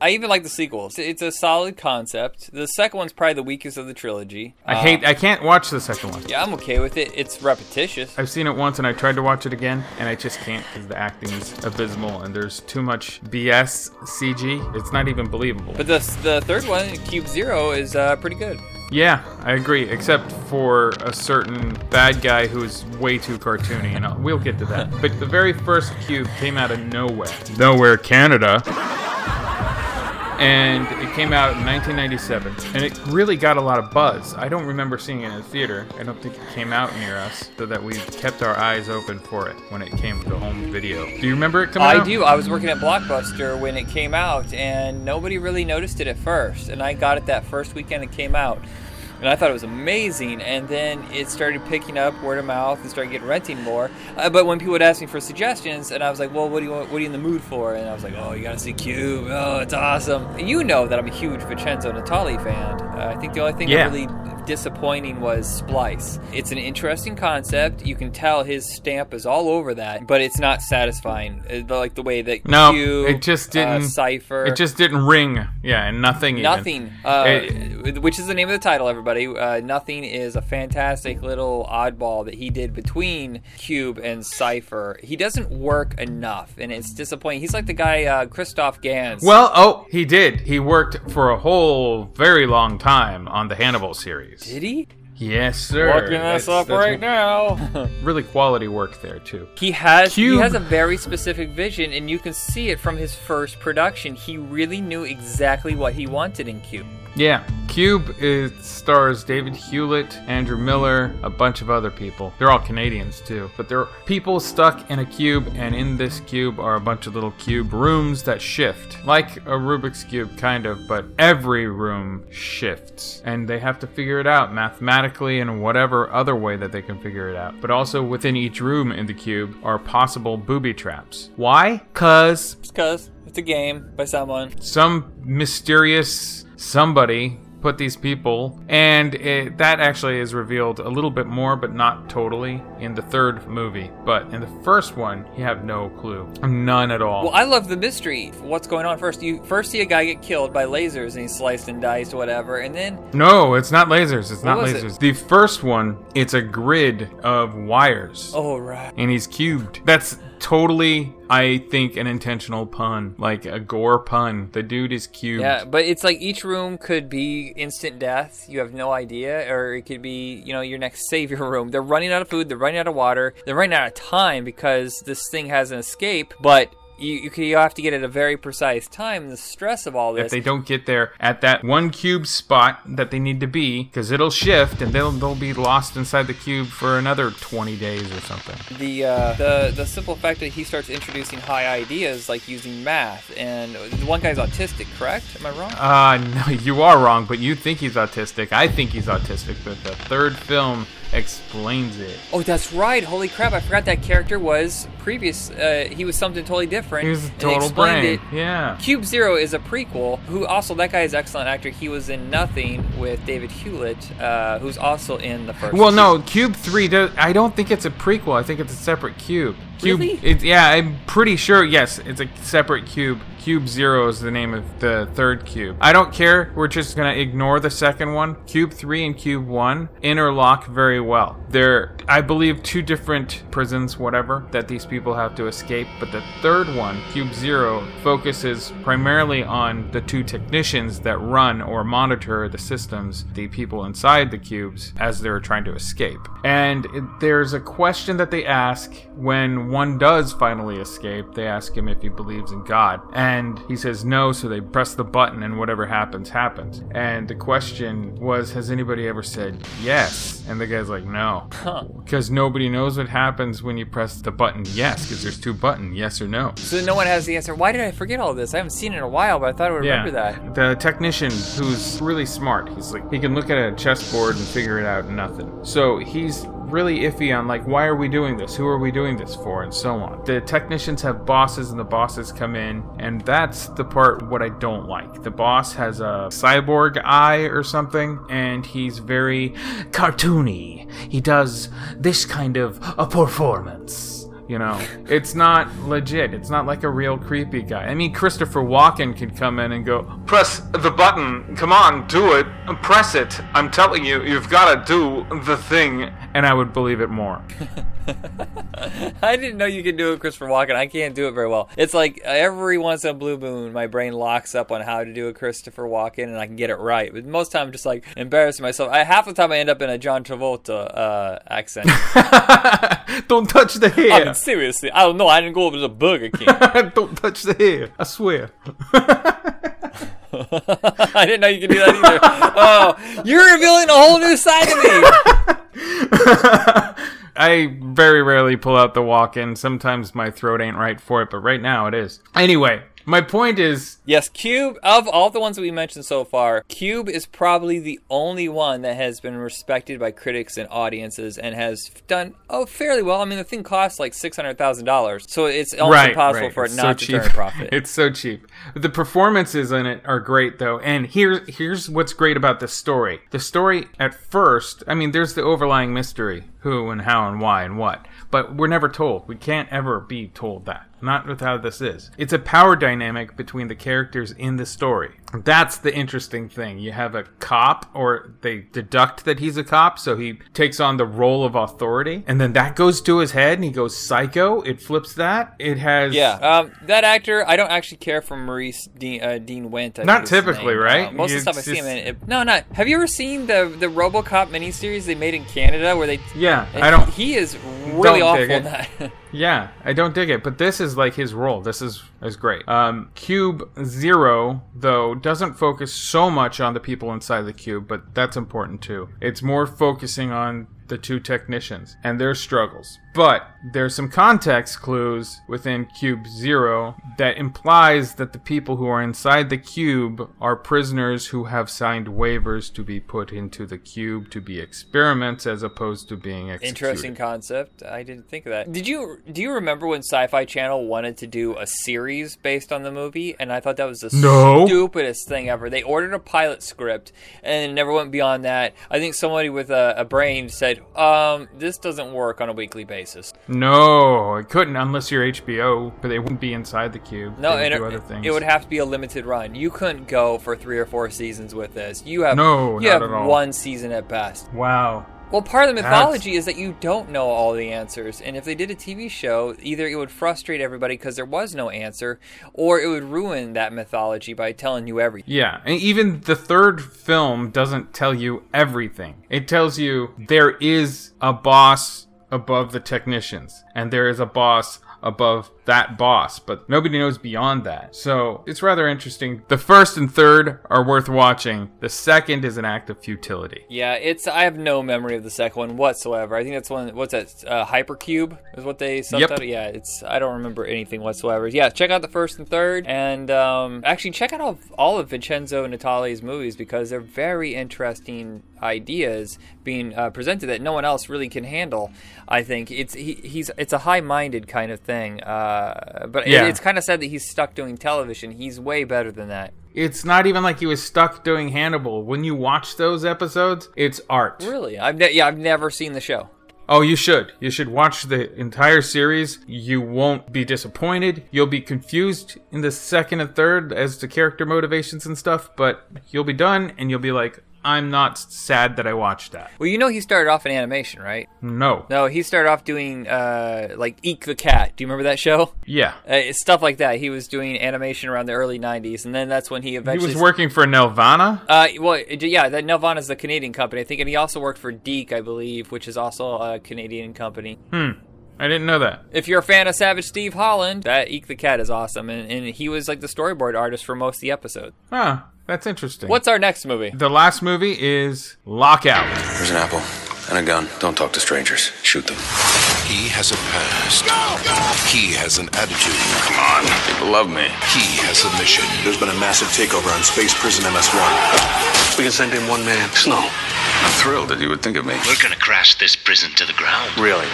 I even like the sequel. It's- It's a solid concept. The second one's probably the weakest of the trilogy. I Uh, hate. I can't watch the second one. Yeah, I'm okay with it. It's repetitious. I've seen it once and I tried to watch it again, and I just can't because the acting is abysmal and there's too much BS CG. It's not even believable. But the the third one, Cube Zero, is uh, pretty good. Yeah, I agree, except for a certain bad guy who's way too cartoony, and I'll, we'll get to that. but the very first cube came out of nowhere. Nowhere, Canada. And it came out in 1997, and it really got a lot of buzz. I don't remember seeing it in a theater. I don't think it came out near us, so that we kept our eyes open for it when it came to home video. Do you remember it coming out? I out? do. I was working at Blockbuster when it came out, and nobody really noticed it at first. And I got it that first weekend it came out. And I thought it was amazing, and then it started picking up word of mouth and started getting renting more. Uh, but when people would ask me for suggestions, and I was like, "Well, what do you want, what are you in the mood for?" And I was like, "Oh, you gotta see Cube. Oh, it's awesome." You know that I'm a huge Vincenzo Natali fan. Uh, I think the only thing Yeah. that really disappointing was Splice. It's an interesting concept. You can tell his stamp is all over that, but it's not satisfying. Uh, Like the way that No, Q, it just didn't. uh, Cypher. It just didn't ring. Yeah, and nothing. even. Nothing, uh, It- which is the name of the title, everybody. Uh, Nothing is a fantastic little oddball that he did between Cube and Cypher. He doesn't work enough, and it's disappointing. He's like the guy uh, Christophe Gans. Well, oh, he did. He worked for a whole very long time on the Hannibal series. Did he? Yes, sir. Looking this That's- up that's right now. <laughs> really quality work there too. He has he has a very specific vision, and you can see it from his first production. He really knew exactly what he wanted in Cube. Yeah, Cube it stars David Hewlett, Andrew Miller, a bunch of other people. They're all Canadians too, but they're people stuck in a cube, and in this cube are a bunch of little cube rooms that shift, like a Rubik's cube, kind of. But every room shifts, and they have to figure it out mathematically and whatever other way that they can figure it out. But also within each room in the cube are possible booby traps. Why? Cause It's Because it's a game by someone. some mysterious somebody put these people and it, that actually is revealed a little bit more but not totally in the third movie. But in the first one you have no clue. None at all. Well, I love the mystery. What's going on? First? You first see a guy get killed by lasers, and he's sliced and diced, whatever, and then no it's not lasers. It's not was it? lasers the first one it's a grid of wires. Oh right, and he's cubed. That's totally i think an intentional pun like a gore pun the dude is cubed yeah. But it's like each room could be instant death. You have no idea, or it could be you know your next <laughs> savior room. They're running out of food. They're running out of water. They're running out of time because this thing has an escape, but. You, you, could, you have to get at a very precise time. The stress of all this. if they don't get there at that one cube spot that they need to be, because it'll shift and they'll they'll be lost inside the cube for another 20 days or something. the uh, the the simple fact that he starts introducing high ideas like using math and the one guy's autistic correct am i wrong Uh, <laughs> no, you are wrong, but you think he's autistic. I think he's autistic, but the third film explains it. oh that's right holy crap i forgot that character was previous uh, he was something totally different He was a total brain. it Yeah. Cube Zero is a prequel. Who also that guy is an excellent actor. He was in Nothing with David Hewlett, uh, who's also in the first. Well, no, Cube 3 does I don't think it's a prequel. I think it's a separate cube. Cube Really? It, yeah, I'm pretty sure. Yes, it's a separate cube. Cube 0 is the name of the third cube. I don't care. We're just going to ignore the second one. Cube 3 and Cube 1 interlock very well. They're I believe two different prisons whatever that these people have to escape, but the third one, Cube 0, focuses primarily on the two technicians that run or monitor the systems, the people inside the cubes as they're trying to escape. And it, there's a question that they ask when one does finally escape. They ask him if he believes in God, and he says no, so they press the button and whatever happens happens. And the question was has anybody ever said yes? And the guy's like no. Huh. Because nobody knows what happens when you press the button yes, because there's two buttons, yes or no. So no one has the answer. Why did I forget all this? I haven't seen it in a while, but I thought I would remember that. The technician who's really smart, he's like he can look at a chessboard and figure it out nothing. So he's really iffy on like why are we doing this? Who are we doing this for? And so on. The technicians have bosses and the bosses come in, and that's the part what I don't like. The boss has a cyborg eye or something, and he's very cartoony. He does this kind of a performance. You know, it's not legit. It's not like a real creepy guy. I mean, Christopher Walken could come in and go, Press the button. Come on, do it. Press it. I'm telling you, you've got to do the thing. And I would believe it more. <laughs> I didn't know you could do it, Christopher Walken. I can't do it very well. It's like every once in a blue moon, my brain locks up on how to do a Christopher Walken, and I can get it right. But most time, I'm just like embarrassing myself. I, half the time, I end up in a John Travolta uh, accent. <laughs> Don't touch the hair. mean, <laughs> seriously, I don't know. I didn't go over to the Burger King. <laughs> Don't touch the hair. I swear. <laughs> I didn't know you could do that either. oh, you're revealing a whole new side of me. I very rarely pull out the Walken. Sometimes my throat ain't right for it, but right now it is. Anyway, my point is yes, Cube, of all the ones that we mentioned so far, Cube is probably the only one that has been respected by critics and audiences and has done oh fairly well. I mean, the thing costs like $600,000, so it's almost right, impossible right. for it It's not so to cheap. turn a profit. <laughs> it's so cheap. The performances in it are great though, and here here's what's great about the story. The story at first, I mean, there's the overlying mystery, who and how and why and what, but we're never told. We can't ever be told that. Not with how this is. It's a power dynamic between the characters in the story. That's the interesting thing. You have a cop, or they deduct that he's a cop, so he takes on the role of authority, and then that goes to his head, and he goes psycho. It flips that. It has Yeah, um, that actor, I don't actually care for Maurice Dean, uh, Dean Wint. I Not think is his typically, right? Uh, most of the stuff I see him in. It, no, not. Have you ever seen the the RoboCop miniseries they made in Canada where they? Yeah, I don't- He is really awful in that. <laughs> Yeah, I don't dig it, but this is like his role. This is is great. Um, cube Zero though doesn't focus so much on the people inside the cube, but that's important too. It's more focusing on the two technicians and their struggles. But there's some context clues within Cube Zero that implies that the people who are inside the cube are prisoners who have signed waivers to be put into the cube to be experiments as opposed to being executed. Interesting concept. I didn't think of that. Did you do you remember when Sci-Fi Channel wanted to do a series based on the movie? And I thought that was the No. stupidest thing ever. They ordered a pilot script and it never went beyond that. I think somebody with a, a brain said, "Um, this doesn't work on a weekly basis." No, it couldn't unless you're HBO, but they wouldn't be inside the cube. No, and it, other things. it would have to be a limited run. You couldn't go for three or four seasons with this. You have No, you not have at all. one season at best. Wow. Well, part of the That's- mythology is that you don't know all the answers, and if they did a TV show, either it would frustrate everybody because there was no answer, or it would ruin that mythology by telling you everything. Yeah, and even the third film doesn't tell you everything. It tells you there is a boss above the technicians, and there is a boss above that boss, but nobody knows beyond that. So it's rather interesting. The first and third are worth watching. The second is an act of futility. Yeah, it's. I have no memory of the second one whatsoever. I think that's one. What's that? Uh, Hypercube is what they subtitled. Yeah, it's. I don't remember anything whatsoever. Yeah, check out the first and third, and um, actually check out all, all of Vincenzo Natali's movies because they're very interesting ideas being uh, presented that no one else really can handle. I think it's he, he's it's a high-minded kind of thing. Uh, Uh, but it- it's kind of sad that he's stuck doing television. He's way better than that. It's not even like he was stuck doing Hannibal. When you watch those episodes, it's art. Really, I've ne- yeah, I've never seen the show. Oh, you should. You should watch the entire series. You won't be disappointed. You'll be confused in the second and third as to character motivations and stuff, but you'll be done and you'll be like, I'm not sad that I watched that. Well, you know he started off in animation, right? No. No, he started off doing uh, like Eek the Cat. Do you remember that show? Yeah. Uh, stuff like that. He was doing animation around the early '90s, and then that's when he He eventually was working for Nelvana? Uh, well, yeah, that Nelvana is the Canadian company, I think, and he also worked for Deke, I believe, which is also a Canadian company. Hmm. I didn't know that. If you're a fan of Savage Steve Holland, that Eek the Cat is awesome, and, and he was like the storyboard artist for most of the episode. Huh. That's interesting. What's our next movie? The last movie is Lockout. Here's an apple and a gun. Don't talk to strangers. Shoot them. He has a past. Go. He has an attitude. Come on. People love me. He has a mission. There's been a massive takeover on Space Prison MS-1. We can send in one man. Snow. I'm thrilled that you would think of me. We're gonna crash this prison to the ground. Really?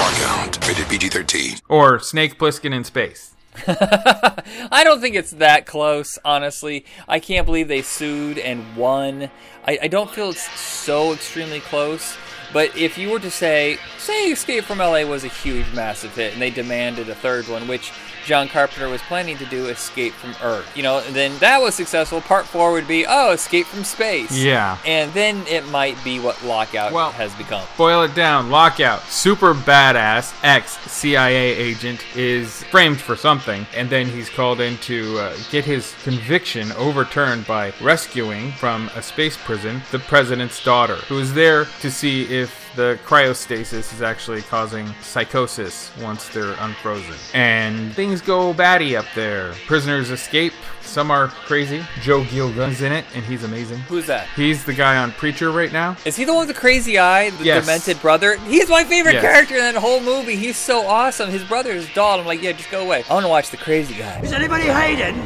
Lockout. Rated PG-13. Or Snake Plissken in Space. <laughs> I don't think it's that close, honestly. I can't believe they sued and won. I, I don't feel it's so extremely close. But if you were to say, say Escape from LA was a huge, massive hit, and they demanded a third one, which John Carpenter was planning to do, Escape from Earth, you know, and then that was successful. Part four would be, oh, Escape from Space. Yeah. And then it might be what Lockout has become. Boil it down. Lockout. Super badass ex CIA agent is framed for something, and then he's called in to uh, get his conviction overturned by rescuing from a space prison the president's daughter, who is there to see if the cryostasis is actually causing psychosis once they're unfrozen. And things go batty up there. Prisoners escape. Some are crazy. Joe Gilgun's in it, and he's amazing. Who's that? He's the guy on Preacher right now. Is he the one with the crazy eye, the Yes. demented brother? He's my favorite Yes. character in that whole movie. He's so awesome. His brother is dull. I'm like, yeah, just go away. I want to watch the crazy guy. Is anybody hiding?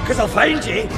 Because I'll find you.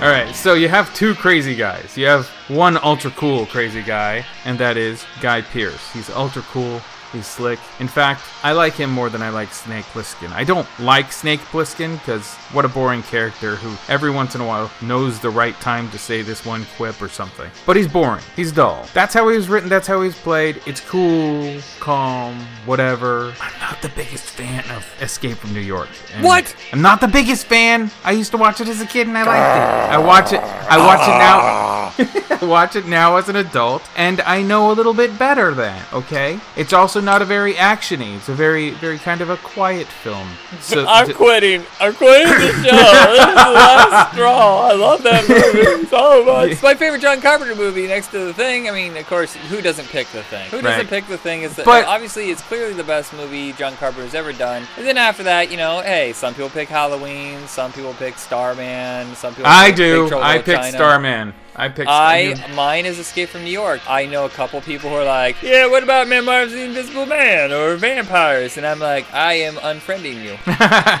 All right, so you have two crazy guys. You have one ultra cool crazy guy, and that is Guy Pearce. He's ultra cool. He's slick. In fact, I like him more than I like Snake Plissken. I don't like Snake Plissken because what a boring character who every once in a while knows the right time to say this one quip or something. But he's boring. He's dull. That's how he was written. That's how he's played. It's cool, calm, whatever. I'm not the biggest fan of Escape from New York. What? I'm not the biggest fan. I used to watch it as a kid and I liked it. I watch it. I watch it now. <laughs> I watch it now as an adult, and I know a little bit better then. Okay, it's also not a very actiony. It's a very, very kind of a quiet film. So <laughs> I'm d- quitting. I'm quitting the <laughs> show. this is the last straw. I love that movie <laughs> so much. It's my favorite John Carpenter movie next to The Thing. I mean, of course, who doesn't pick The Thing? Who doesn't Right. pick The Thing? Is the, But- obviously it's clearly the best movie John Carpenter's ever done. And then after that, you know, hey, some people pick Halloween, some people pick Starman, some people. I pick do. Big Trouble in I pick China. Starman. I picked. I mine is Escape from New York. I know a couple people who are like, yeah, what about Memoirs of the Invisible Man or Vampires? And I'm like, I am unfriending you.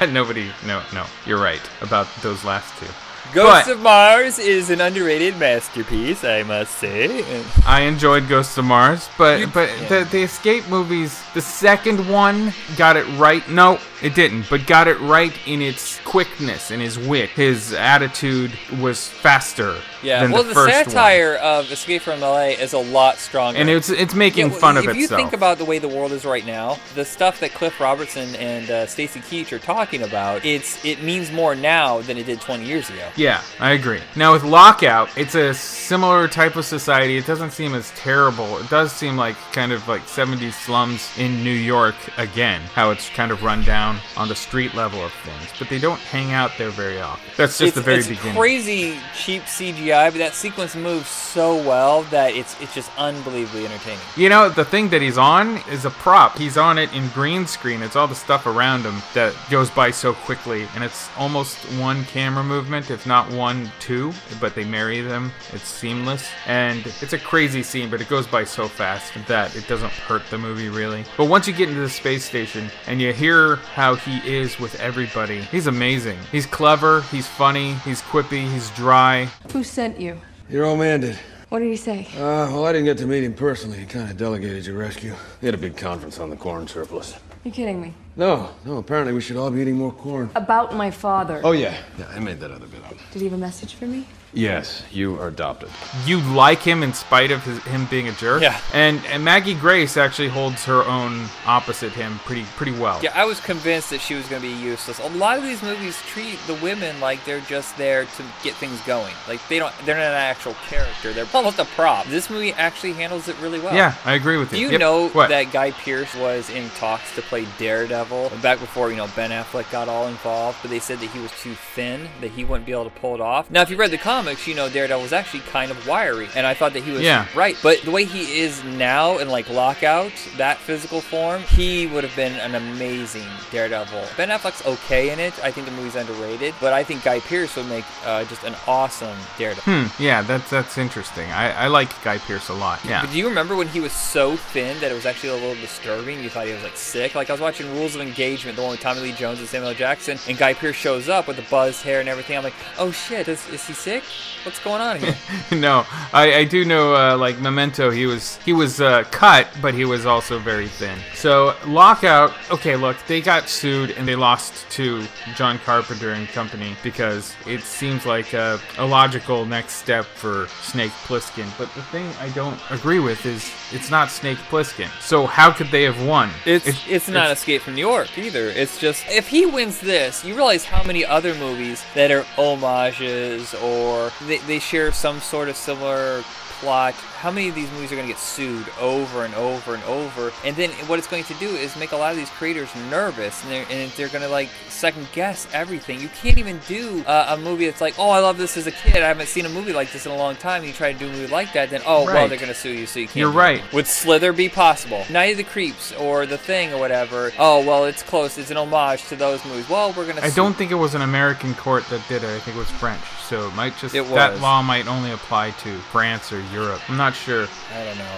<laughs> Nobody. No, no. You're right about those last two. Ghosts of Mars is an underrated masterpiece, I must say. I enjoyed Ghosts of Mars, but but the the escape movies, the second one got it right. No, it didn't, but got it right in its quickness and his wit. His attitude was faster yeah, than well, the the, first one. satire of Escape from LA is a lot stronger. And it's it's making Yeah, fun of itself. if you think about the way the world is right now, the stuff that Cliff Robertson and uh, Stacy Keach are talking about, it's it means more now than it did 20 years ago. Yeah, I agree. Now with Lockout, it's a similar type of society. It doesn't seem as terrible. It does seem like kind of like 70s slums in New York again, how it's kind of run down on the street level of things. But they don't hang out there very often. That's just it's, the very it's beginning. crazy cheap CGI, but that sequence moves so well that it's it's just unbelievably entertaining. You know, the thing that he's on is a prop. He's on it in green screen. It's all the stuff around him that goes by so quickly. And it's almost one camera movement, if not one, two, but they marry them. It's seamless. And it's a crazy scene, but it goes by so fast that it doesn't hurt the movie really. But once you get into the space station and you hear how he is with everybody, he's amazing. He's clever, he's funny, he's quippy, he's dry. Who sent you? Your old man did. What did he say? Uh, well, I didn't get to meet him personally. He kind of delegated your rescue. He had a big conference on the corn surplus. You're kidding me. No, no, apparently we should all be eating more corn. About my father. Oh, yeah. Yeah, I made that other bit up. Did he have a message for me? Yes, you are adopted. you like him in spite of his, him being a jerk. Yeah. And, and Maggie Grace actually holds her own opposite him pretty pretty well. Yeah, I was convinced that she was going to be useless. A lot of these movies treat the women like they're just there to get things going. Like they don't, they're not an actual character. They're almost a prop. This movie actually handles it really well. Yeah, I agree with you. Do you. you Yep. know What? that Guy Pearce was in talks to play Daredevil back before you know Ben Affleck got all involved? But they said that he was too thin, that he wouldn't be able to pull it off. Now, if you read the comics, you know Daredevil was actually kind of wiry, and I thought that he was Yeah. right. But the way he is now in like Lockout, that physical form, he would have been an amazing Daredevil. Ben Affleck's okay in it. I think the movie's underrated, but I think Guy Pearce would make uh, just an awesome Daredevil. Hmm. Yeah, that's that's interesting. I, I like Guy Pearce a lot. Yeah. But do you remember when he was so thin that it was actually a little disturbing? You thought he was like sick. Like I was watching Rules of Engagement, the one with Tommy Lee Jones and Samuel L. Jackson, and Guy Pearce shows up with the buzzed hair and everything. I'm like, oh shit, is, is he sick? What's going on here? <laughs> no, I, I do know. Uh, like Memento, he was he was uh, cut, but he was also very thin. So Lockout. Okay, look, they got sued and they lost to John Carpenter and company because it seems like a, a logical next step for Snake Plissken. But the thing I don't agree with is it's not Snake Plissken. So how could they have won? It's it's, not Escape from New York either. It's just if he wins this, you realize how many other movies that are homages or they, they share some sort of similar plot. How many of these movies are going to get sued over and over and over? And then what it's going to do is make a lot of these creators nervous, and they're, and they're going to like second guess everything. You can't even do uh, a movie that's like, oh, I love this as a kid. I haven't seen a movie like this in a long time. And you try to do a movie like that, then oh, well, they're going to sue you, so you can't. You're it. right. Would Slither be possible? Night of the Creeps or The Thing or whatever. Oh, well, it's close. It's an homage to those movies. Well, we're going to. I don't think it was an American court that did it. I think it was French. So it might just It that law might only apply to France or Europe. I'm not sure. I don't know.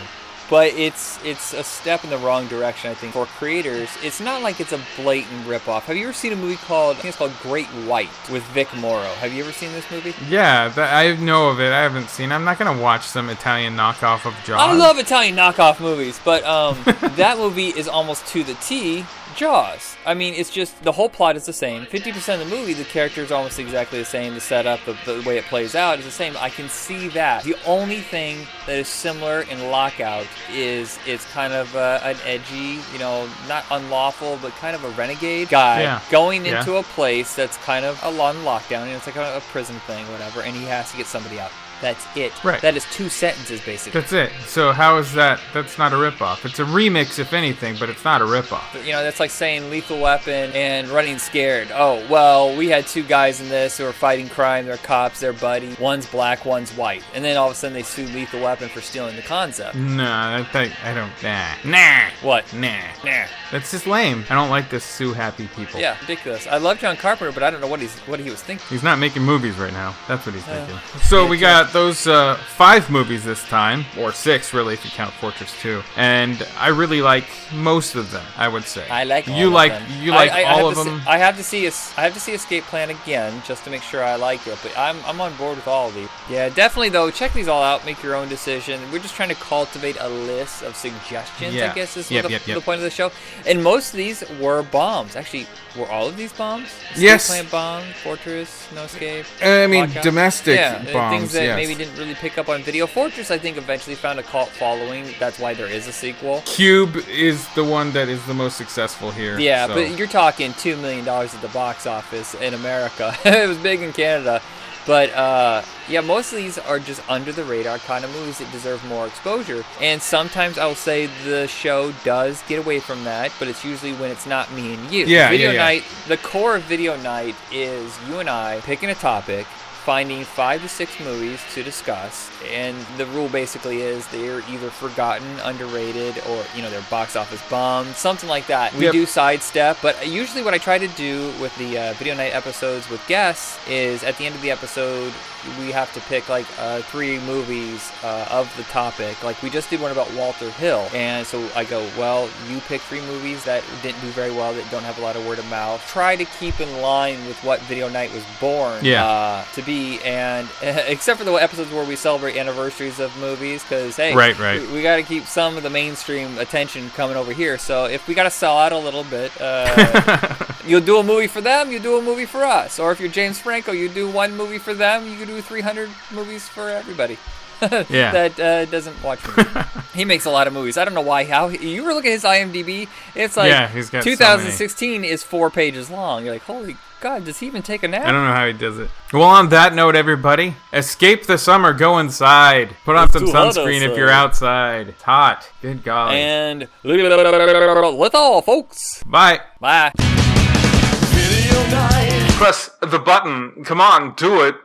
But it's it's a step in the wrong direction, I think, for creators. It's not like it's a blatant ripoff. Have you ever seen a movie called I think it's called Great White with Vic Morrow? Have you ever seen this movie? Yeah, that, I know of it. I haven't seen. I'm not gonna watch some Italian knockoff of Jaws. I love Italian knockoff movies, but um, <laughs> that movie is almost to the T. Jaws. I mean, it's just the whole plot is the same. Fifty percent of the movie, the characters are almost exactly the same. The setup, the, the way it plays out is the same. I can see that. The only thing that is similar in Lockout is it's kind of uh, an edgy, you know, not unlawful, but kind of a renegade guy Yeah. going Yeah. into a place that's kind of a on lockdown, and it's like a, a prison thing, whatever, and he has to get somebody out. That's it. Right. That is two sentences, basically. That's it. So how is that? That's not a ripoff. It's a remix, if anything, but it's not a ripoff. You know, that's like saying Lethal Weapon and Running Scared. Oh, well, we had two guys in this who are fighting crime. They're cops. They're buddy. One's black, one's white. And then all of a sudden they sue Lethal Weapon for stealing the concept. No, I think I don't. Nah, nah, What? nah. Nah. That's just lame. I don't like this Sue Happy people. Yeah, ridiculous. I love John Carpenter, but I don't know what he's what he was thinking. He's not making movies right now. That's what he's Uh, thinking. So we got those uh, five movies this time, or six really if you count Fortress 2. And I really like most of them. I would say. I like all you of like them. you I- like I- I all have of to see- them. I have to see I have to see Escape Plan again just to make sure I like it. But I'm I'm on board with all of these. Yeah, definitely though. Check these all out. Make your own decision. We're just trying to cultivate a list of suggestions. Yeah. I guess is Yep, the, yep, yep. the point of the show. And most of these were bombs. Actually, were all of these bombs? Escape Yes. Plan bomb, Fortress, No Escape. I mean, Lockout? domestic yeah, uh, bombs, Things that yes. Maybe didn't really pick up on video. Fortress, I think, eventually found a cult following. That's why there is a sequel. Cube is the one that is the most successful here. Yeah, so- but you're talking two million dollars at the box office in America. <laughs> it was big in Canada, but uh, yeah, most of these are just under the radar kind of movies that deserve more exposure. And sometimes I'll say the show does get away from that, but it's usually when it's not me and you. Yeah, Video yeah, yeah. night. The core of video night is you and I picking a topic. Finding five to six movies to discuss, and the rule basically is they're either forgotten, underrated, or you know they're box office bombs, something like that. We Yep. do sidestep, but usually what I try to do with the uh, video night episodes with guests is at the end of the episode we have to pick like uh, three movies uh, of the topic. Like we just did one about Walter Hill, and so I go, well, you pick three movies that didn't do very well, that don't have a lot of word of mouth. Try to keep in line with what video night was born Yeah. uh, to be, and <laughs> except for the episodes where we celebrate anniversaries of movies, because hey, Right, right. we, we got to keep some of the mainstream attention coming over here. So if we got to sell out a little bit, uh, <laughs> you'll do a movie for them, you do a movie for us. Or if you're James Franco, you do one movie for them, you do 300 movies for everybody. <laughs> Yeah. that uh, doesn't watch movies. he makes a lot of movies. I don't know why. How you were looking at his IMDb? It's like Yeah, he's got so 2016 is four pages long. You're like, holy God, does he even take a nap? I don't know how he does it. Well, on that note, everybody, escape the summer. Go inside. Put on It's some sunscreen if you're outside. It's hot. Good golly. And with all folks. Bye. Bye. Press the button. Come on, do it.